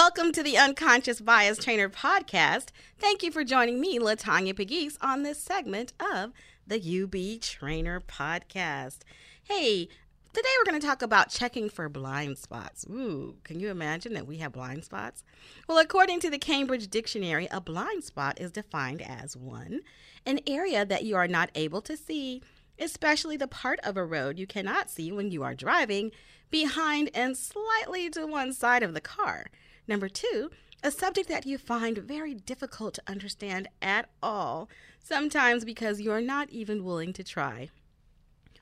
Welcome to the Unconscious Bias Trainer podcast. Thank you for joining me, Latanya Pegues, on this segment of the UB Trainer podcast. Hey, today we're going to talk about checking for blind spots. Ooh, can you imagine that we have blind spots? Well, according to the Cambridge Dictionary, a blind spot is defined as one, an area that you are not able to see, especially the part of a road you cannot see when you are driving behind and slightly to one side of the car. Number two, a subject that you find very difficult to understand at all, sometimes because you're not even willing to try.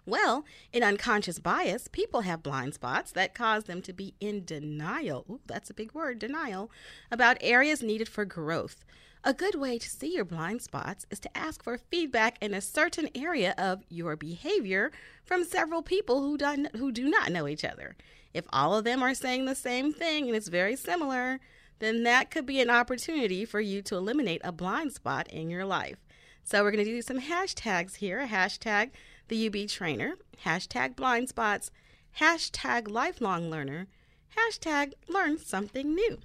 Well, in unconscious bias, people have blind spots that cause them to be in denial. Ooh, that's a big word, denial, about areas needed for growth. A good way to see your blind spots is to ask for feedback in a certain area of your behavior from several people who, do, who do not know each other. If all of them are saying the same thing and it's very similar, then that could be an opportunity for you to eliminate a blind spot in your life. So we're going to do some hashtags here. Hashtag the UB trainer, hashtag blind spots, hashtag lifelong learner, hashtag learn something new.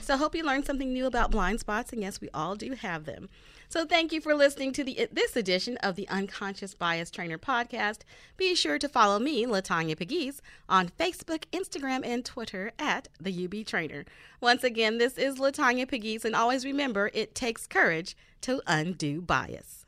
So hope you learned something new about blind spots, and yes, we all do have them. So thank you for listening to the uh, this edition of the Unconscious Bias Trainer podcast. Be sure to follow me, Latanya Pegues, on Facebook, Instagram, and Twitter at the UB Trainer. Once again, this is Latanya Pegues, and always remember, it takes courage to undo bias.